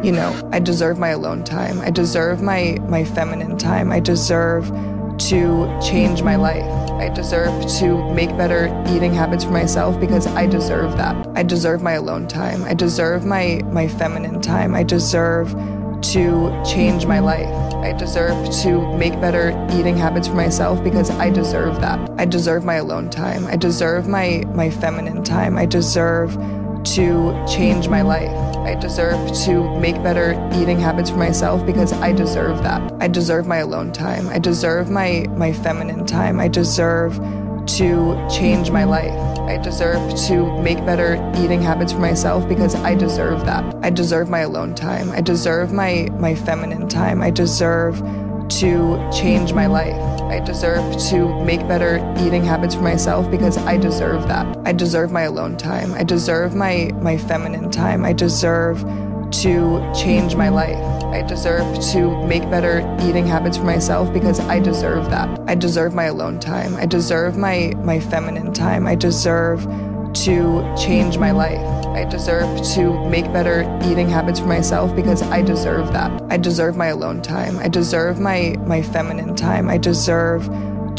You know, I deserve my alone time. I deserve my my feminine time. I deserve to change my life. I deserve to make better eating habits for myself because I deserve that. I deserve my alone time. I deserve my my feminine time. I deserve to change my life. I deserve to make better eating habits for myself because I deserve that. I deserve my alone time. I deserve my my feminine time. I deserve to change my life. I deserve to make better eating habits for myself because I deserve that. I deserve my alone time. I deserve my my feminine time. I deserve to change my life. I deserve to make better eating habits for myself because I deserve that. I deserve my alone time. I deserve my my feminine time. I deserve to change my life. I deserve to make better eating habits for myself because I deserve that. I deserve my alone time. I deserve my my feminine time. I deserve to change my life. I deserve to make better eating habits for myself because I deserve that. I deserve my alone time. I deserve my my feminine time. I deserve to change my life. I deserve to make better eating habits for myself because I deserve that. I deserve my alone time. I deserve my my feminine time. I deserve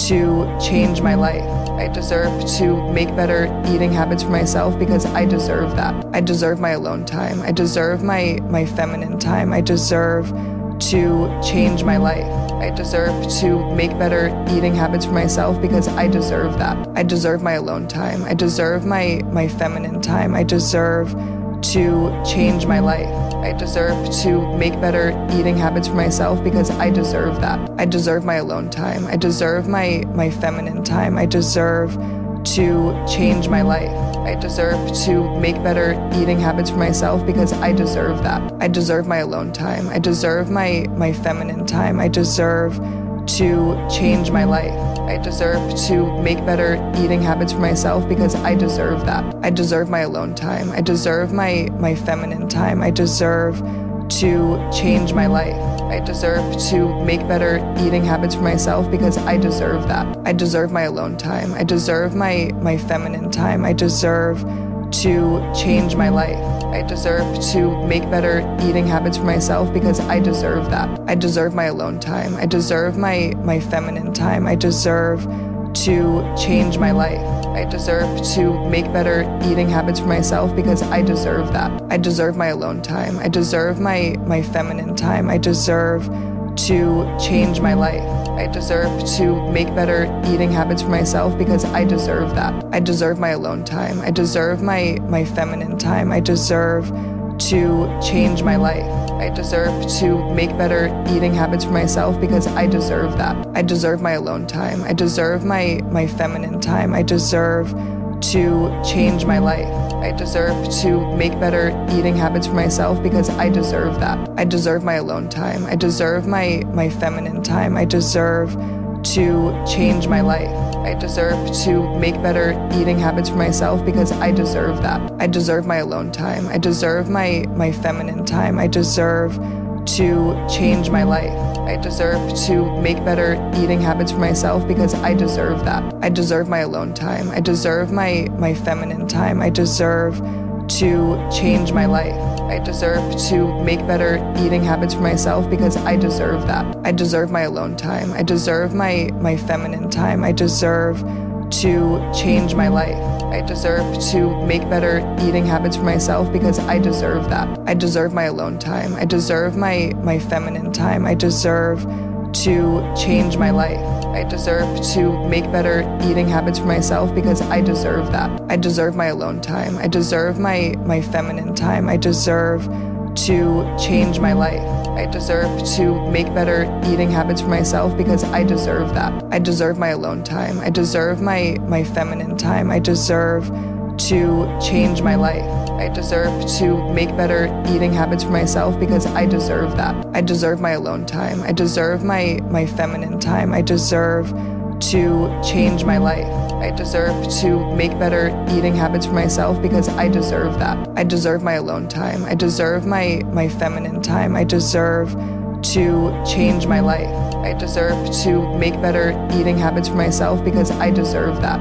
to change my life. I deserve to make better eating habits for myself because I deserve that. I deserve my alone time. I deserve my my feminine time. I deserve to change my life. I deserve to make better eating habits for myself because I deserve that. I deserve my alone time. I deserve my my feminine time. I deserve to change my life. I deserve to make better eating habits for myself because I deserve that. I deserve my alone time. I deserve my my feminine time. I deserve to change my life. I deserve to make better eating habits for myself because I deserve that. I deserve my alone time. I deserve my my feminine time. I deserve to change my life. I deserve to make better eating habits for myself because I deserve that. I deserve my alone time. I deserve my my feminine time. I deserve to change my life. I deserve to make better eating habits for myself because I deserve that. I deserve my alone time. I deserve my my feminine time. I deserve to change my life. I deserve to make better eating habits for myself because I deserve that. I deserve my alone time. I deserve my my feminine time. I deserve to change my life. I deserve to make better eating habits for myself because I deserve that. I deserve my alone time. I deserve my my feminine time. I deserve to change my life. I deserve to make better eating habits for myself because I deserve that. I deserve my alone time. I deserve my my feminine time. I deserve to change my life. I deserve to make better eating habits for myself because I deserve that. I deserve my alone time. I deserve my my feminine time. I deserve to change my life. I deserve to make better eating habits for myself because I deserve that. I deserve my alone time. I deserve my my feminine time. I deserve to change my life. I deserve to make better eating habits for myself because I deserve that. I deserve my alone time. I deserve my my feminine time. I deserve to change my life. I deserve to make better eating habits for myself because I deserve that. I deserve my alone time. I deserve my my feminine time. I deserve to change my life. I deserve to make better eating habits for myself because I deserve that. I deserve my alone time. I deserve my my feminine time. I deserve to change my life. I deserve to make better eating habits for myself because I deserve that. I deserve my alone time. I deserve my my feminine time. I deserve to change my life. I deserve to make better eating habits for myself because I deserve that. I deserve my alone time. I deserve my my feminine time. I deserve to change my life. I deserve to make better eating habits for myself because I deserve that. I deserve my alone time. I deserve my my feminine time. I deserve to change my life. I deserve to make better eating habits for myself because I deserve that. I deserve my alone time. I deserve my my feminine time. I deserve to change my life. I deserve to make better eating habits for myself because I deserve that. I deserve my alone time. I deserve my my feminine time. I deserve to change my life. I deserve to make better eating habits for myself because I deserve that.